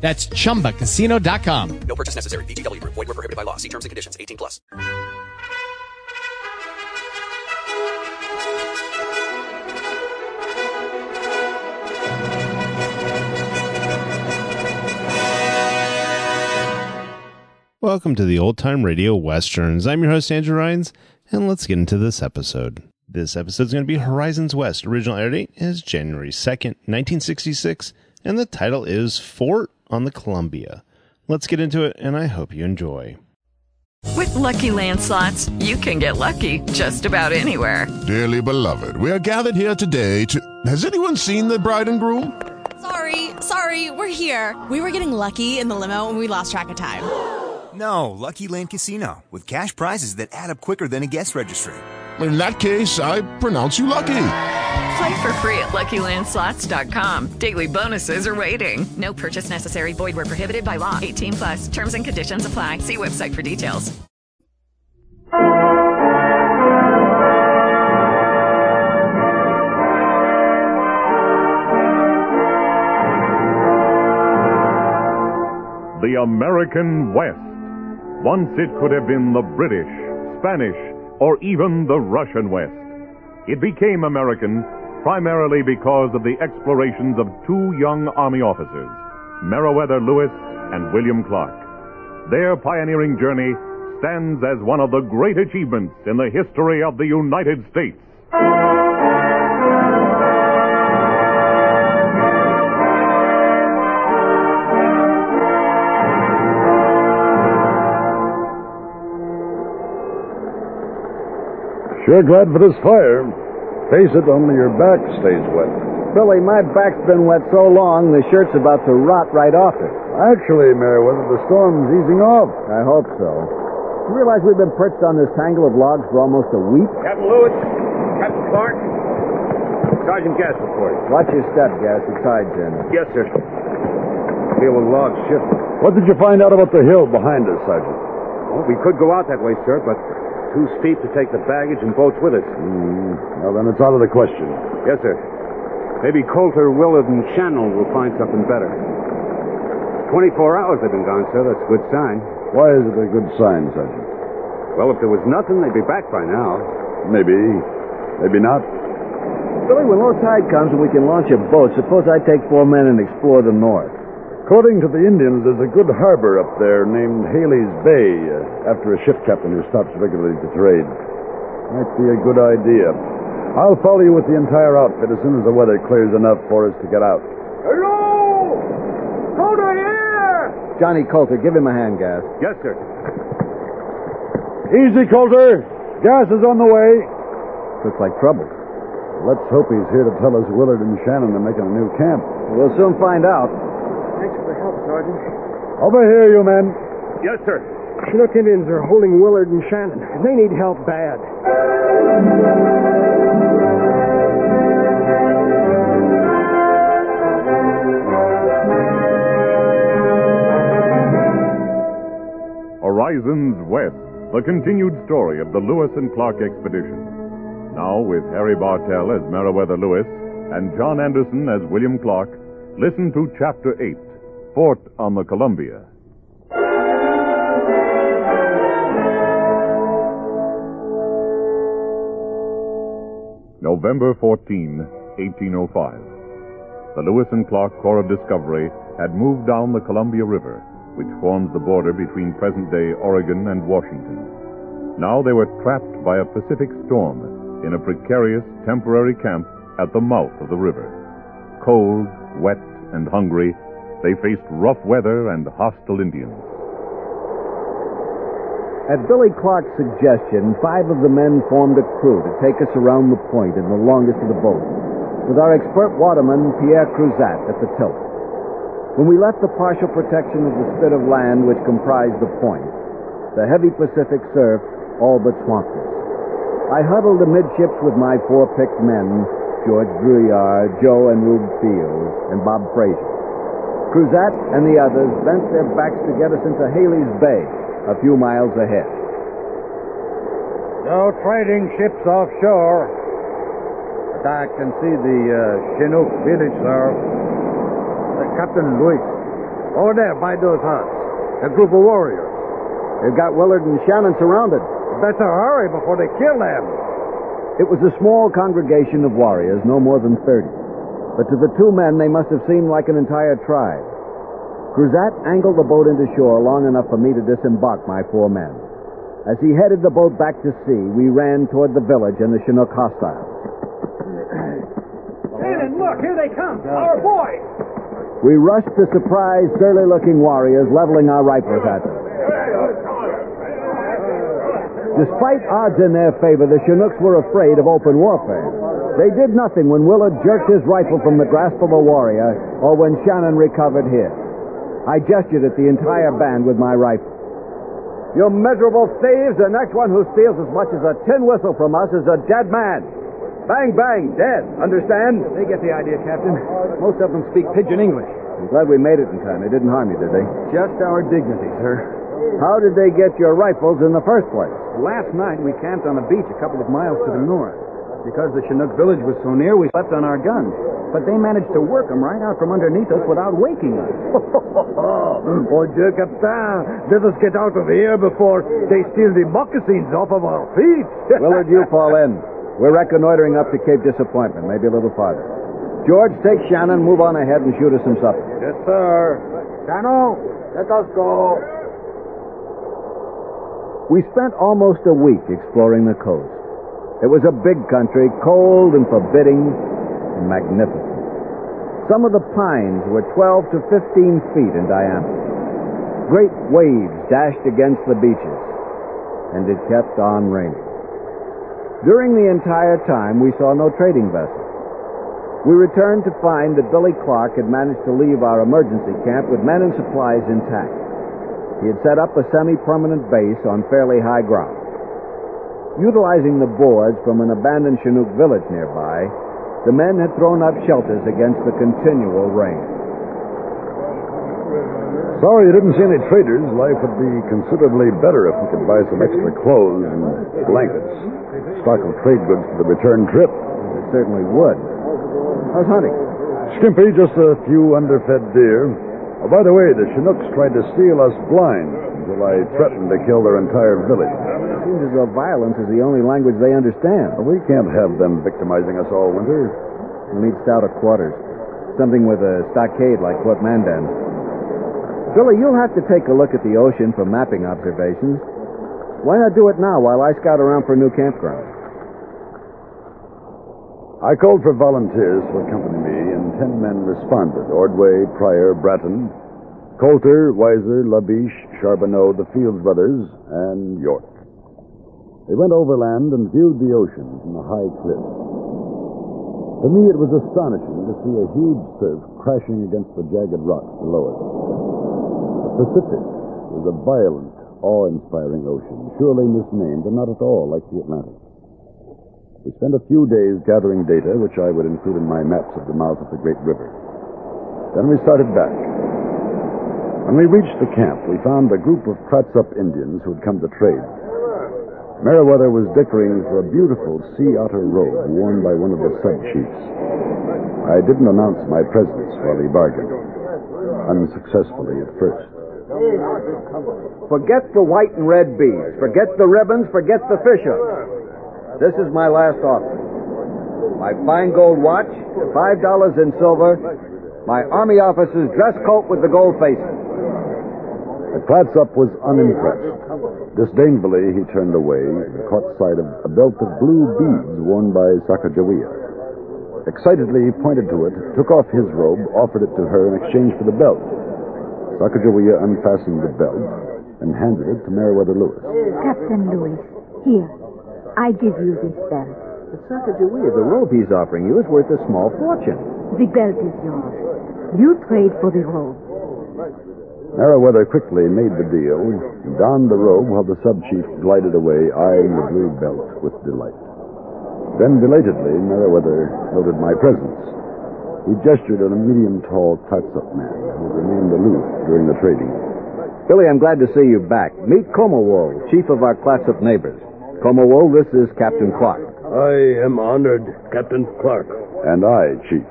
That's chumbacasino.com. No purchase necessary. VGW Group. Void were prohibited by law. See terms and conditions. 18 plus. Welcome to the Old Time Radio Westerns. I'm your host, Andrew Rhynes, and let's get into this episode. This episode is going to be Horizons West. Original air date is January 2nd, 1966, and the title is Fort on the Columbia. Let's get into it, and I hope you enjoy. With Lucky Land slots, you can get lucky just about anywhere. Dearly beloved, we are gathered here today to. Has anyone seen the bride and groom? Sorry, sorry, we're here. We were getting lucky in the limo and we lost track of time. No, Lucky Land Casino, with cash prizes that add up quicker than a guest registry. In that case, I pronounce you lucky. Play for free at LuckyLandSlots.com. Daily bonuses are waiting. No purchase necessary. Void where prohibited by law. 18 plus. Terms and conditions apply. See website for details. The American West. Once it could have been the British, Spanish, or even the Russian West. It became American primarily because of the explorations of two young Army officers, Meriwether Lewis and William Clark. Their pioneering journey stands as one of the great achievements in the history of the United States. Sure glad for this fire. Face it, only your back stays wet. Billy, my back's been wet so long, the shirt's about to rot right off it. Actually, Meriwether, the storm's easing off. I hope so. You realize we've been perched on this tangle of logs for almost a week? Captain Lewis, Captain Clark, Sergeant Gass report. Watch your step, Gass. The tide's in. Yes, sir. Feeling logs shifting. What did you find out about the hill behind us, Sergeant? Well, we could go out that way, sir, but too steep to take the baggage and boats with us. Mm, well, then it's out of the question. Yes, sir. Maybe Colter, Willard, and Shannon will find something better. 24 hours they've been gone, sir. That's a good sign. Why is it a good sign, Sergeant? Well, if there was nothing, they'd be back by now. Maybe. Maybe not. Billy, when low tide comes and we can launch a boat, suppose I take four men and explore the north. According to the Indians, there's a good harbor up there named Haley's Bay, uh, after a ship captain who stops regularly to trade. Might be a good idea. I'll follow you with the entire outfit as soon as the weather clears enough for us to get out. Hello! Colter here! Johnny Colter, give him a hand, Gass. Yes, sir. Easy, Colter. Gass is on the way. Looks like trouble. Let's hope he's here to tell us Willard and Shannon are making a new camp. We'll soon find out. Thanks for the help, Sergeant. Over here, you men. Yes, sir. Chinook Indians are holding Willard and Shannon. They need help bad. Horizons West, the continued story of the Lewis and Clark expedition. Now, with Harry Bartell as Meriwether Lewis and John Anderson as William Clark, listen to Chapter 8 Fort on the Columbia. November 14, 1805. The Lewis and Clark Corps of Discovery had moved down the Columbia River, which forms the border between present day Oregon and Washington. Now they were trapped by a Pacific storm in a precarious temporary camp at the mouth of the river. Cold, wet, and hungry, they faced rough weather and hostile Indians. At Billy Clark's suggestion, five of the men formed a crew to take us around the point in the longest of the boats, with our expert waterman, Pierre Cruzat, at the tilt. When we left the partial protection of the spit of land which comprised the point, the heavy Pacific surf all but swamped us. I huddled amidships with my four picked men, George Drouillard, Joe and Rube Fields, and Bob Frazier. Cruzat and the others bent their backs to get us into Haley's Bay, a few miles ahead. No trading ships offshore. But I can see the uh, Chinook village, sir. The Captain Luis. Over there by those huts. A group of warriors. They've got Willard and Shannon surrounded. Better hurry before they kill them. It was a small congregation of warriors, no more than 30. But to the two men, they must have seemed like an entire tribe. Cruzat angled the boat into shore long enough for me to disembark my four men. As he headed the boat back to sea, we ran toward the village and the Chinook hostiles. Shannon, look, here they come. Our boys. We rushed to surprise surly looking warriors, leveling our rifles at them. Despite odds in their favor, the Chinooks were afraid of open warfare. They did nothing when Willard jerked his rifle from the grasp of a warrior or when Shannon recovered his. I gestured at the entire band with my rifle. You miserable thieves, the next one who steals as much as a tin whistle from us is a dead man. Bang, bang, dead. Understand? They get the idea, Captain. Most of them speak pidgin English. I'm glad we made it in time. They didn't harm you, did they? Just our dignity, sir. How did they get your rifles in the first place? Last night we camped on a beach a couple of miles to the north. Because the Chinook village was so near, we slept on our guns. But they managed to work them right out from underneath us without waking us. oh, Dieu, Captain, let us get out of here before they steal the moccasins off of our feet. Willard, you fall in. We're reconnoitering up to Cape Disappointment, maybe a little farther. George, take Shannon, move on ahead, and shoot us some supper. Yes, sir. Shannon, let us go. We spent almost a week exploring the coast. It was a big country, cold and forbidding and magnificent. Some of the pines were 12 to 15 feet in diameter. Great waves dashed against the beaches, and it kept on raining. During the entire time, we saw no trading vessels. We returned to find that Billy Clark had managed to leave our emergency camp with men and supplies intact. He had set up a semi-permanent base on fairly high ground. Utilizing the boards from an abandoned Chinook village nearby, the men had thrown up shelters against the continual rain. Sorry you didn't see any traders. Life would be considerably better if we could buy some extra clothes and blankets. Stock of trade goods for the return trip. It certainly would. How's hunting? Skimpy, just a few underfed deer. Oh, by the way, the Chinooks tried to steal us blind until I threatened to kill their entire village. Seems as though violence is the only language they understand. We can't have them victimizing us all winter. We'll need stouter quarters. Something with a stockade like Fort Mandan. Billy, you'll have to take a look at the ocean for mapping observations. Why not do it now while I scout around for a new campground? I called for volunteers to accompany me, and ten men responded Ordway, Pryor, Bratton, Colter, Weiser, Labiche, Charbonneau, the Fields brothers, and York. They went overland and viewed the ocean from the high cliffs. To me, it was astonishing to see a huge surf crashing against the jagged rocks below us. The Pacific was a violent, awe-inspiring ocean, surely misnamed and not at all like the Atlantic. We spent a few days gathering data, which I would include in my maps of the mouth of the great river. Then we started back. When we reached the camp, we found a group of Clatsop Indians who had come to trade. Meriwether was dickering for a beautiful sea otter robe worn by one of the sub chiefs. I didn't announce my presence while he bargained, unsuccessfully at first. Forget the white and red beads. Forget the ribbons. Forget the fishhooks. This is my last offer. My fine gold watch, five dollars in silver, my army officer's dress coat with the gold facing. The Clatsop was unimpressed. Disdainfully, he turned away and caught sight of a belt of blue beads worn by Sacagawea. Excitedly, he pointed to it, took off his robe, offered it to her in exchange for the belt. Sacagawea unfastened the belt and handed it to Meriwether Lewis. Captain Lewis, here. I give you this belt. But Sacagawea, the robe he's offering you is worth a small fortune. The belt is yours. You trade for the robe. Meriwether quickly made the deal donned the robe while the sub-chief glided away, eyeing the blue belt with delight. Then, belatedly, Meriwether noted my presence. He gestured at a medium-tall Clatsop man who had remained aloof during the trading. Billy, I'm glad to see you back. Meet Comowol, chief of our Clatsop neighbors. Comowol, this is Captain Clark. I am honored, Captain Clark. And I, Chief.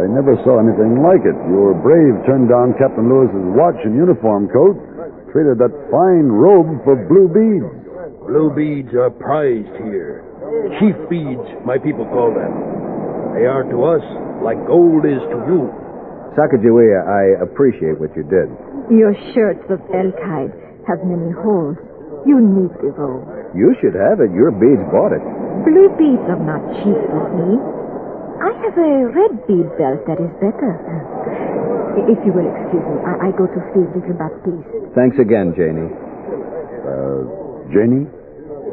I never saw anything like it. Your brave turned down Captain Lewis's watch and uniform coat, traded that fine robe for blue beads. Blue beads are prized here. Chief beads, my people call them. They are to us like gold is to you. Sacagawea, I appreciate what you did. Your shirts of elk hide have many holes. You need the robe. You should have it. Your beads bought it. Blue beads are not cheap with me. I have a red bead belt that is better. If you will excuse me, I, I go to feed little Baptiste. Thanks again, Janie. Uh, Janie?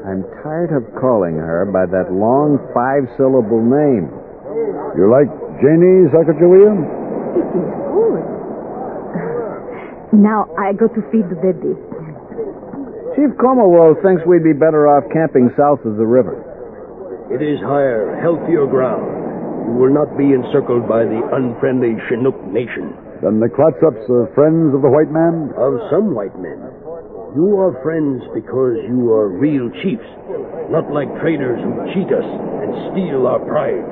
I'm tired of calling her by that long five-syllable name. You like Janie Sacagawea? It is good. Now I go to feed the baby. Chief Comowol thinks we'd be better off camping south of the river. It is higher, healthier ground. You will not be encircled by the unfriendly Chinook nation. Then the Clatsops are friends of the white man? Of some white men. You are friends because you are real chiefs, not like traders who cheat us and steal our pride.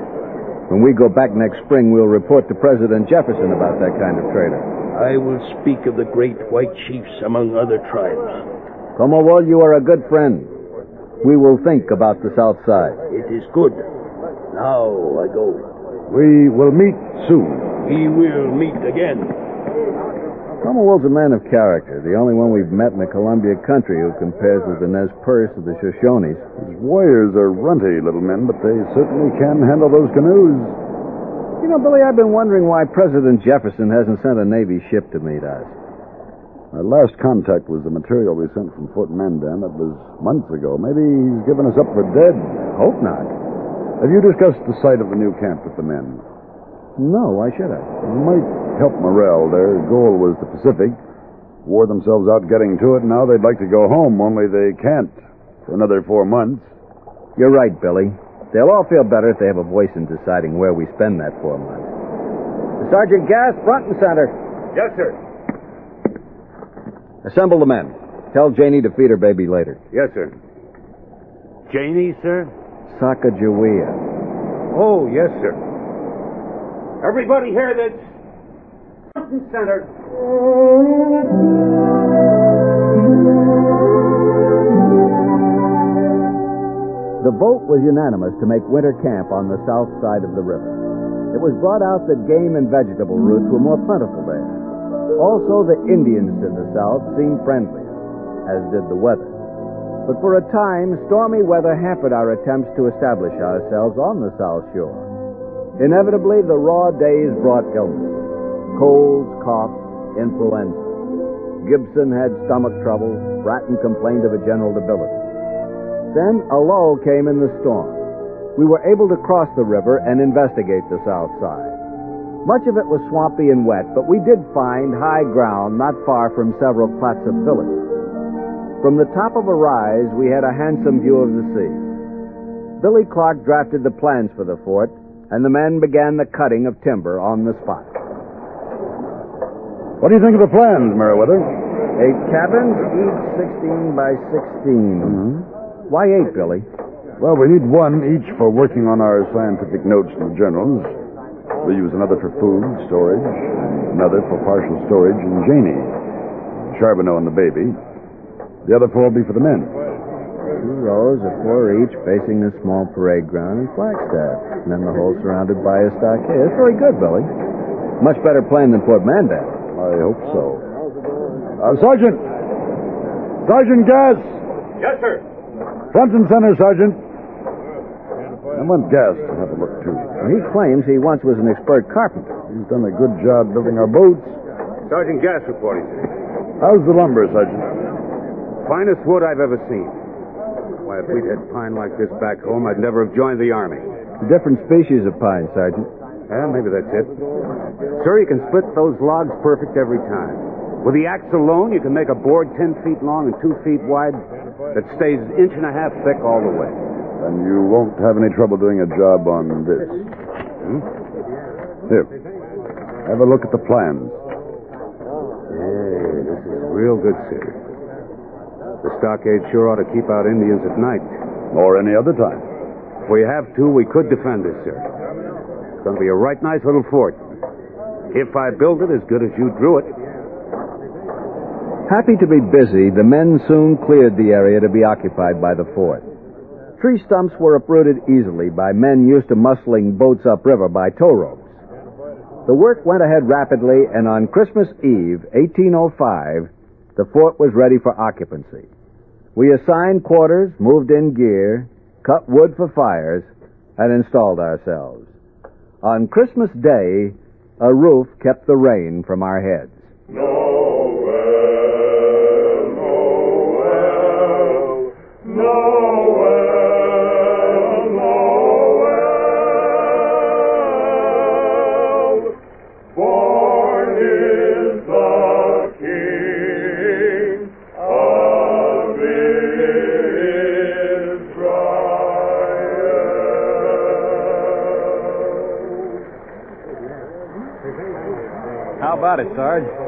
When we go back next spring, we'll report to President Jefferson about that kind of trader. I will speak of the great white chiefs among other tribes. Comowol, you are a good friend. We will think about the South Side. It is good. Now I go. We will meet soon. We will meet again. Comowol's a man of character, the only one we've met in the Columbia country who compares with the Nez Perce of the Shoshones. His warriors are runty little men, but they certainly can handle those canoes. You know, Billy, I've been wondering why President Jefferson hasn't sent a Navy ship to meet us. Our last contact was the material we sent from Fort Mandan. That was months ago. Maybe he's given us up for dead. Hope not. Have you discussed the site of the new camp with the men? No, why should I? It might help morale. Their goal was the Pacific. Wore themselves out getting to it, and now they'd like to go home, only they can't for another four months. You're right, Billy. They'll all feel better if they have a voice in deciding where we spend that four months. Sergeant Gass, front and center. Yes, sir. Assemble the men. Tell Janie to feed her baby later. Yes, sir. Janie, sir? Sacagawea. Oh, yes, sir. Everybody hear this? Front and center. The vote was unanimous to make winter camp on the south side of the river. It was brought out that game and vegetable roots were more plentiful there. Also, the Indians to the south seemed friendlier, as did the weather. But for a time, stormy weather hampered our attempts to establish ourselves on the South Shore. Inevitably, the raw days brought illnesses colds, coughs, influenza. Gibson had stomach trouble. Bratton complained of a general debility. Then a lull came in the storm. We were able to cross the river and investigate the south side. Much of it was swampy and wet, but we did find high ground not far from several Clatsop villages. From the top of a rise, we had a handsome view of the sea. Billy Clark drafted the plans for the fort, and the men began the cutting of timber on the spot. What do you think of the plans, Meriwether? Eight cabins, each 16 by 16. Mm-hmm. Why eight, Billy? Well, we need one each for working on our scientific notes and the journals. We'll use another for food, storage, and another for partial storage and Janie, Charbonneau, and the baby. The other four will be for the men. Two rows of four each facing the small parade ground and Flagstaff. And then the whole surrounded by a stockade. It's very good, Billy. Much better plan than Fort Mandan. I hope so. Uh, Sergeant! Sergeant Gass! Yes, sir. Front and center, Sergeant. I want Gass to have a look, too. He claims he once was an expert carpenter. He's done a good job building our boats. Sergeant Gass reporting, sir. How's the lumber, Sergeant? Finest wood I've ever seen. Why, if we'd had pine like this back home, I'd never have joined the Army. A different species of pine, Sergeant. Yeah, maybe that's it. Sir, you can split those logs perfect every time. With the axe alone, you can make a board ten feet long and two feet wide that stays an inch and a half thick all the way. And you won't have any trouble doing a job on this. Hmm? Here. Have a look at the plans. Yeah, this is real good, sir. The stockade sure ought to keep out Indians at night. Or any other time. If we have to, we could defend this, sir. It's going to be a right nice little fort. If I build it as good as you drew it. Happy to be busy, the men soon cleared the area to be occupied by the fort. Tree stumps were uprooted easily by men used to muscling boats upriver by tow ropes. The work went ahead rapidly, and on Christmas Eve, 1805, the fort was ready for occupancy. We assigned quarters, moved in gear, cut wood for fires, and installed ourselves. On Christmas Day, a roof kept the rain from our heads.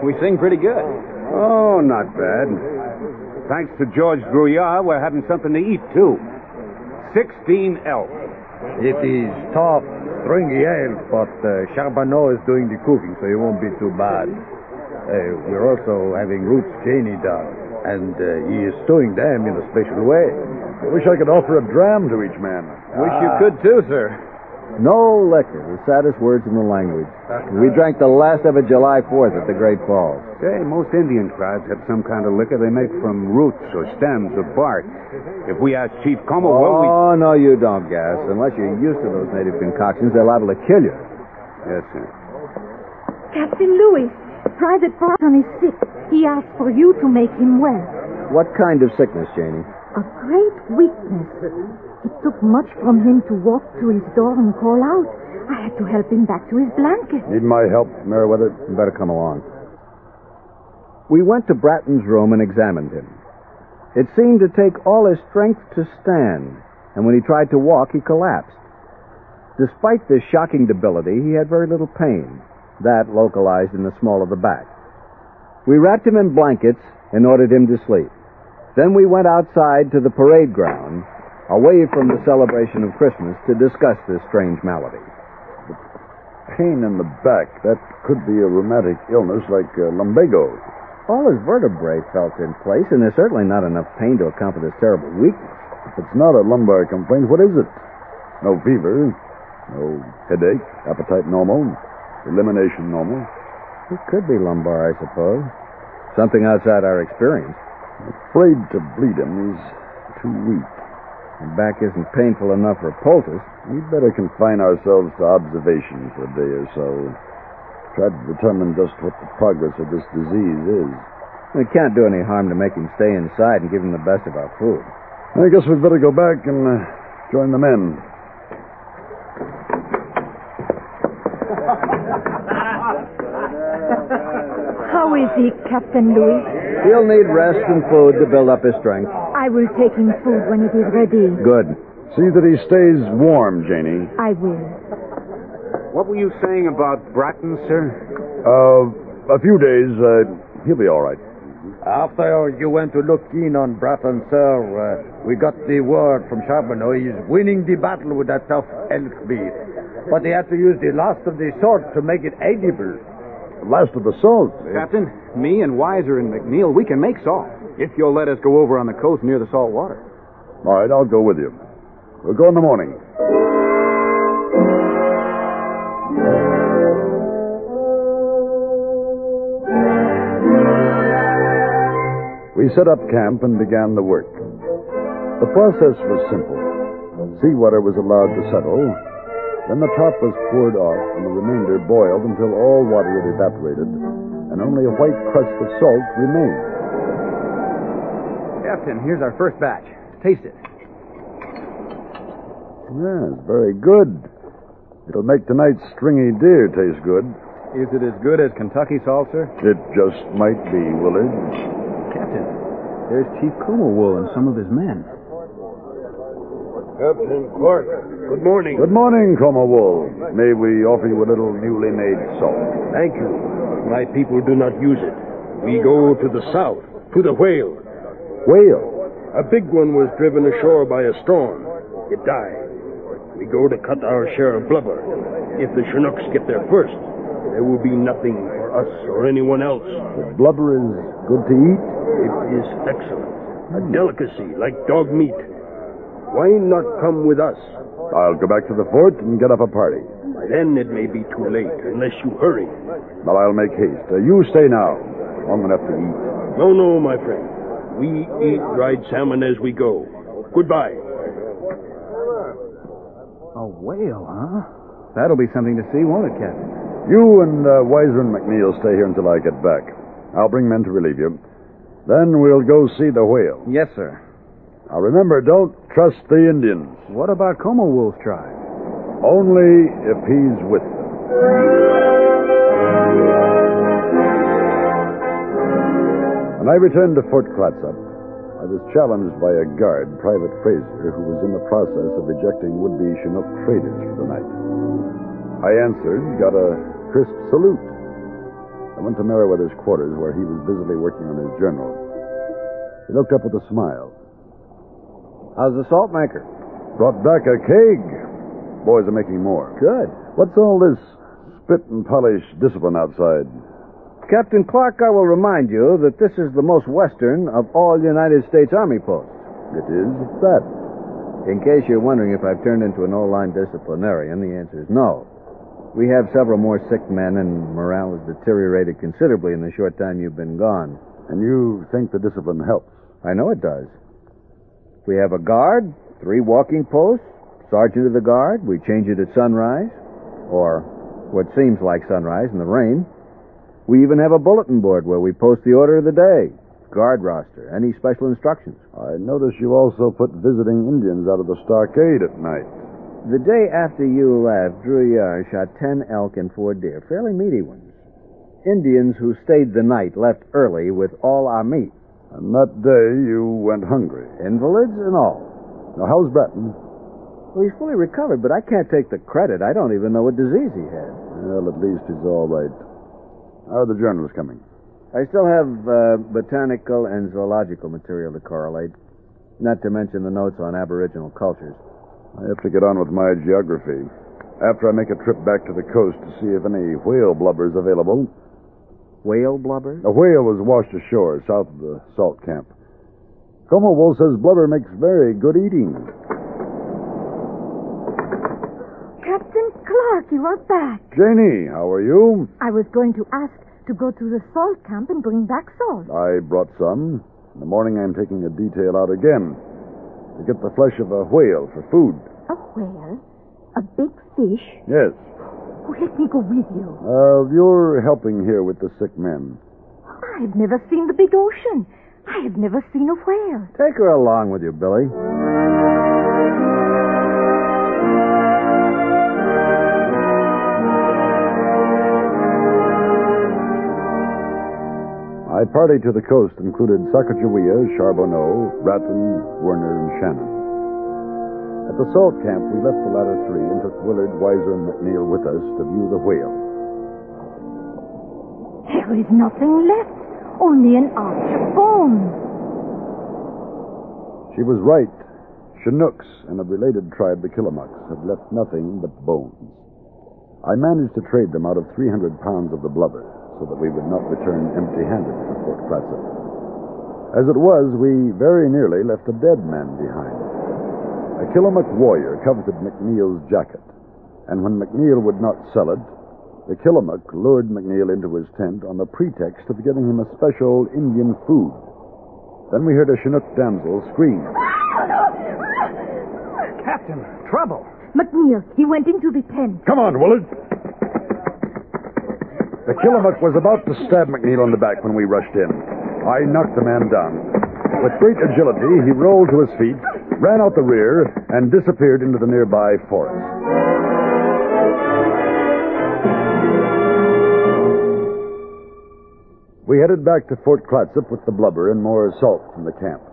We sing pretty good. Oh, not bad. Thanks to George Drouillard, we're having something to eat, too. 16 elk. It is tough, stringy ale, but uh, Charbonneau is doing the cooking, so it won't be too bad. Uh, we're also having roots Cheney done, and uh, he is stewing them in a special way. I wish I could offer a dram to each man. Wish you could, too, sir. No liquor, the saddest words in the language. We drank the last of it July 4th at the Great Falls. Say, most Indian tribes have some kind of liquor they make from roots or stems or bark. If we ask Chief Como, well, we... Oh, no, you don't, Gass. Unless you're used to those native concoctions, they're liable to kill you. Yes, sir. Captain Lewis, Private Bratton is sick. He asked for you to make him well. What kind of sickness, Janie? A great weakness. It took much from him to walk to his door and call out. I had to help him back to his blanket. Need my help, Meriwether? You better come along. We went to Bratton's room and examined him. It seemed to take all his strength to stand, and when he tried to walk, he collapsed. Despite this shocking debility, he had very little pain, that localized in the small of the back. We wrapped him in blankets and ordered him to sleep. Then we went outside to the parade ground, away from the celebration of Christmas, to discuss this strange malady. The Pain in the back. That could be a rheumatic illness like uh, lumbago. All his vertebrae felt in place, and there's certainly not enough pain to account for this terrible weakness. If it's not a lumbar complaint, what is it? No fever, no headache, appetite normal, elimination normal. It could be lumbar, I suppose. Something outside our experience. Afraid to bleed him. He's too weak. The back isn't painful enough for a poultice. We'd better confine ourselves to observation for a day or so. Try to determine just what the progress of this disease is. We can't do any harm to make him stay inside and give him the best of our food. I guess we'd better go back and uh, join the men. How is he, Captain Louis? He'll need rest and food to build up his strength. I will take him food when it is ready. Good. See that he stays warm, Janie. I will. What were you saying about Bratton, sir? Uh, a few days, uh, he'll be all right. After you went to look in on Bratton, sir, uh, we got the word from Charbonneau he's winning the battle with that tough elk beef. But they had to use the last of the salt to make it edible. Last of the salt. Captain, me and Weiser and McNeil, we can make salt. If you'll let us go over on the coast near the salt water. All right, I'll go with you. We'll go in the morning. We set up camp and began the work. The process was simple. Seawater was allowed to settle, then the top was poured off and the remainder boiled until all water had evaporated and only a white crust of salt remained. Captain, here's our first batch. Taste it. Yes, very good. It'll make tonight's stringy deer taste good. Is it as good as Kentucky salt, sir? It just might be, Willard. Captain, there's Chief Wool and some of his men. Captain Clark, good morning. Good morning, Wool. May we offer you a little newly made salt? Thank you. My people do not use it. We go to the south, to the whale. Whale? A big one was driven ashore by a storm. It died. We go to cut our share of blubber. If the Chinooks get there first, there will be nothing for us or anyone else. The blubber is good to eat? It is excellent. A delicacy, like dog meat. Why not come with us? I'll go back to the fort and get up a party. By then it may be too late, unless you hurry. Well, I'll make haste. Uh, you stay now. Long enough to eat. No, no, my friend. We eat dried salmon as we go. Goodbye. A whale, huh? That'll be something to see, won't it, Captain? You and uh, Weiser and McNeil stay here until I get back. I'll bring men to relieve you. Then we'll go see the whale. Yes, sir. Now remember, don't trust the Indians. What about Como Wolf tribe? Only if he's with them. When I returned to Fort Clatsop, I was challenged by a guard, Private Fraser, who was in the process of ejecting would-be Chinook traders for the night. I answered, got a crisp salute. I went to Meriwether's quarters where he was busily working on his journal. He looked up with a smile. How's the salt maker? Brought back a keg. Boys are making more. Good. What's all this spit and polish discipline outside? Captain Clark, I will remind you that this is the most western of all United States Army posts. It is that. In case you're wondering if I've turned into an old-line disciplinarian, the answer is no. We have several more sick men, and morale has deteriorated considerably in the short time you've been gone. And you think the discipline helps? I know it does. We have a guard, three walking posts, sergeant of the guard. We change it at sunrise, or what seems like sunrise in the rain. We even have a bulletin board where we post the order of the day, guard roster, any special instructions. I notice you also put visiting Indians out of the stockade at night. The day after you left, Drouillard shot ten elk and four deer, fairly meaty ones. Indians who stayed the night left early with all our meat. And that day you went hungry. Invalids and all. Now, how's Bratton? Well, he's fully recovered, but I can't take the credit. I don't even know what disease he had. Well, at least he's all right. How are the journals coming? I still have uh, botanical and zoological material to correlate, not to mention the notes on Aboriginal cultures. I have to get on with my geography. After I make a trip back to the coast to see if any whale blubber is available. Whale blubber? A whale was washed ashore south of the salt camp. Comowol says blubber makes very good eating. Captain Clark, you are back. Janie, how are you? I was going to ask to go to the salt camp and bring back salt. I brought some. In the morning, I'm taking a detail out again to get the flesh of a whale for food. A whale? A big fish? Yes. Oh, let me go with you. Uh, you're helping here with the sick men. I've never seen the big ocean. I have never seen a whale. Take her along with you, Billy. My party to the coast included Sacagawea, Charbonneau, Bratton, Werner, and Shannon. At the salt camp, we left the latter three and took Willard, Weiser, and McNeil with us to view the whale. There is nothing left, only an arch of bones. She was right. Chinooks and a related tribe, the Killamucks, had left nothing but bones. I managed to trade them out of 300 pounds of the blubber so that we would not return empty handed to Fort Clatsop. As it was, we very nearly left a dead man behind. A Killamuck warrior coveted McNeil's jacket, and when McNeil would not sell it, the Killamuck lured McNeil into his tent on the pretext of getting him a special Indian food. Then we heard a Chinook damsel scream. Captain, trouble. McNeil, he went into the tent. Come on, Willard. The Killamuck was about to stab McNeil on the back when we rushed in. I knocked the man down. With great agility, he rolled to his feet, ran out the rear, and disappeared into the nearby forest. We headed back to Fort Clatsop with the blubber and more salt from the camp.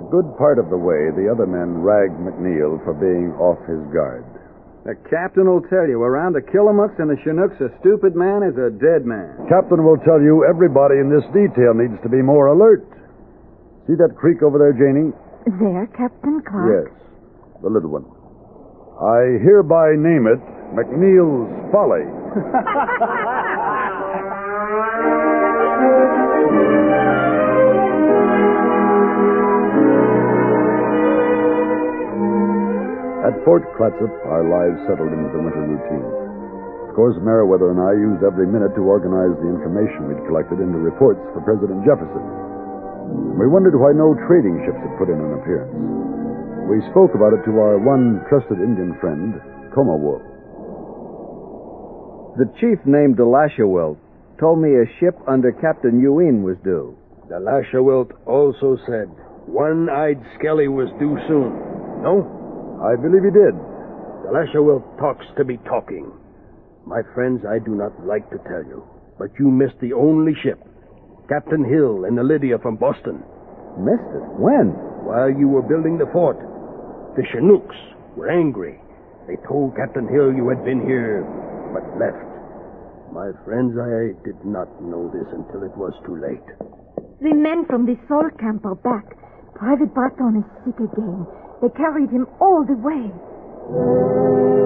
A good part of the way, the other men ragged McNeil for being off his guard. The captain will tell you around the Killamucks and the Chinooks, a stupid man is a dead man. Captain will tell you everybody in this detail needs to be more alert. See that creek over there, Janie? There, Captain Clark? Yes, the little one. I hereby name it McNeil's Folly. At Fort Clatsop, our lives settled into the winter routine. Of course, Meriwether and I used every minute to organize the information we'd collected into reports for President Jefferson. We wondered why no trading ships had put in an appearance. We spoke about it to our one trusted Indian friend, Comowol. The chief named Delashawelt told me a ship under Captain Ewing was due. Delashawelt also said one-eyed Skelly was due soon. No? I believe he did. Delashawelt talks to be talking. My friends, I do not like to tell you, but you missed the only ship. Captain Hill and the Lydia from Boston. Missed it? When? While you were building the fort. The Chinooks were angry. They told Captain Hill you had been here, but left. My friends, I did not know this until it was too late. The men from the Sol camp are back. Private Bratton is sick again. They carried him all the way.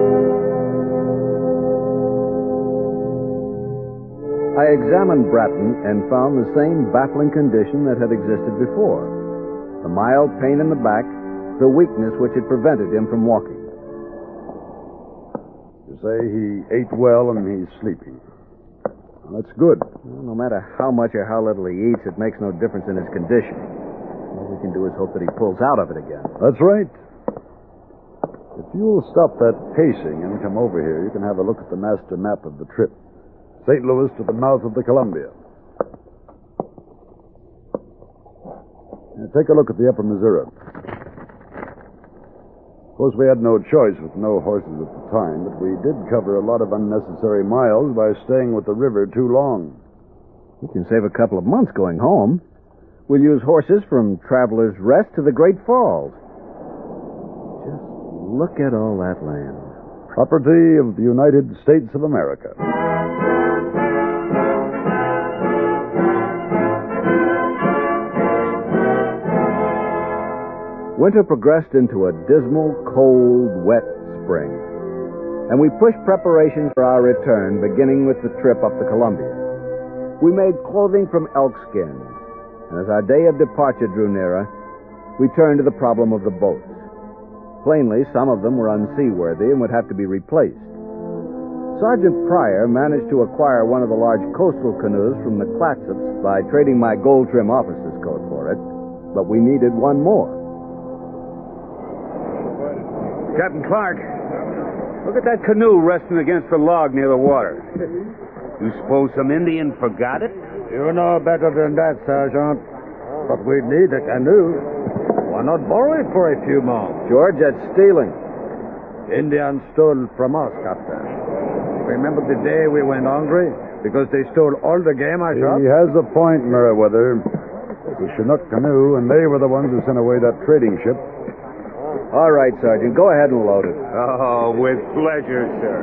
I examined Bratton and found the same baffling condition that had existed before. The mild pain in the back, the weakness which had prevented him from walking. You say he ate well and he's sleeping. Well, that's good. Well, no matter how much or how little he eats, it makes no difference in his condition. All we can do is hope that he pulls out of it again. That's right. If you'll stop that pacing and come over here, you can have a look at the master map of the trip. St. Louis to the mouth of the Columbia. Now, take a look at the upper Missouri. Of course, we had no choice with no horses at the time, but we did cover a lot of unnecessary miles by staying with the river too long. We can save a couple of months going home. We'll use horses from Traveler's Rest to the Great Falls. Just look at all that land. Property of the United States of America. Winter progressed into a dismal, cold, wet spring. And we pushed preparations for our return, beginning with the trip up the Columbia. We made clothing from elk skins, and as our day of departure drew nearer, we turned to the problem of the boats. Plainly, some of them were unseaworthy and would have to be replaced. Sergeant Pryor managed to acquire one of the large coastal canoes from the Clatsops by trading my gold trim officer's coat for it, but we needed one more. Captain Clark, look at that canoe resting against the log near the water. You suppose some Indian forgot it? You know better than that, Sergeant. But we need a canoe. Why not borrow it for a few months? George, that's stealing. Indians stole from us, Captain. Remember the day we went hungry? Because they stole all the game I shot? He has a point, Meriwether. The Chinook canoe, and they were the ones who sent away that trading ship. All right, Sergeant. Go ahead and load it. Oh, with pleasure, sir.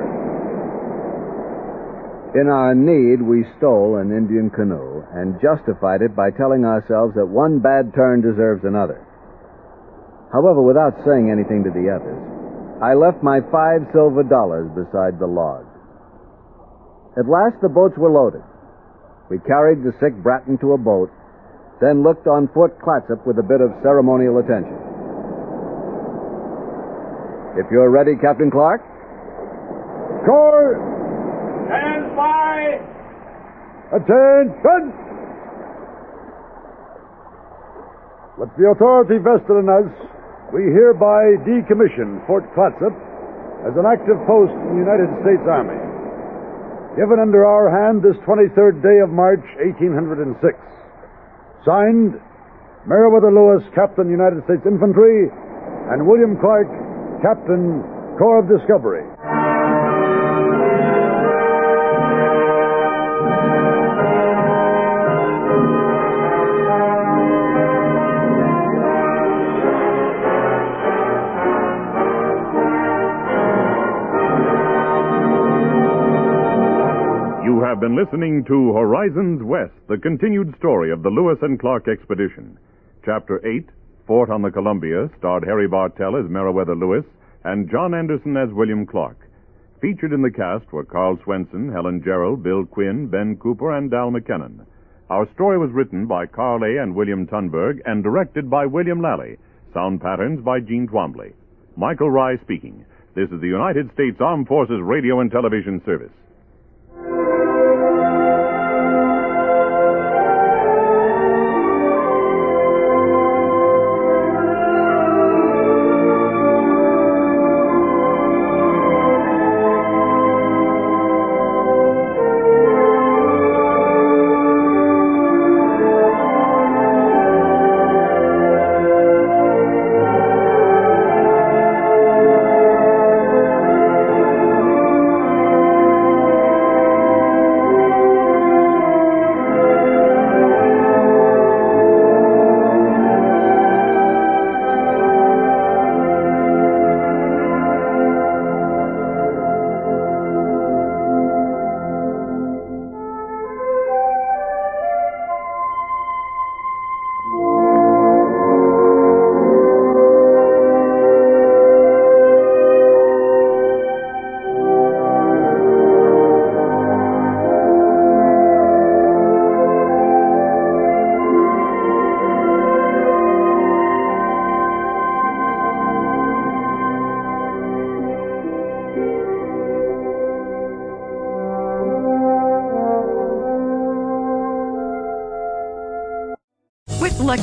In our need, we stole an Indian canoe and justified it by telling ourselves that one bad turn deserves another. However, without saying anything to the others, I left my five silver dollars beside the log. At last, the boats were loaded. We carried the sick Bratton to a boat, then looked on Fort Clatsop with a bit of ceremonial attention. If you're ready, Captain Clark. Score! Stand by! Attention! With the authority vested in us, we hereby decommission Fort Clatsop as an active post in the United States Army. Given under our hand this 23rd day of March, 1806. Signed, Meriwether Lewis, Captain, United States Infantry, and William Clark, Captain, Corps of Discovery. You have been listening to Horizons West, the continued story of the Lewis and Clark expedition. Chapter 8, Fort on the Columbia, starred Harry Bartell as Meriwether Lewis and John Anderson as William Clark. Featured in the cast were Karl Swenson, Helen Gerald, Bill Quinn, Ben Cooper, and Dal McKennon. Our story was written by Carl A. and William Tunberg and directed by William Lally. Sound patterns by Gene Twombly. Michael Rye speaking. This is the United States Armed Forces Radio and Television Service.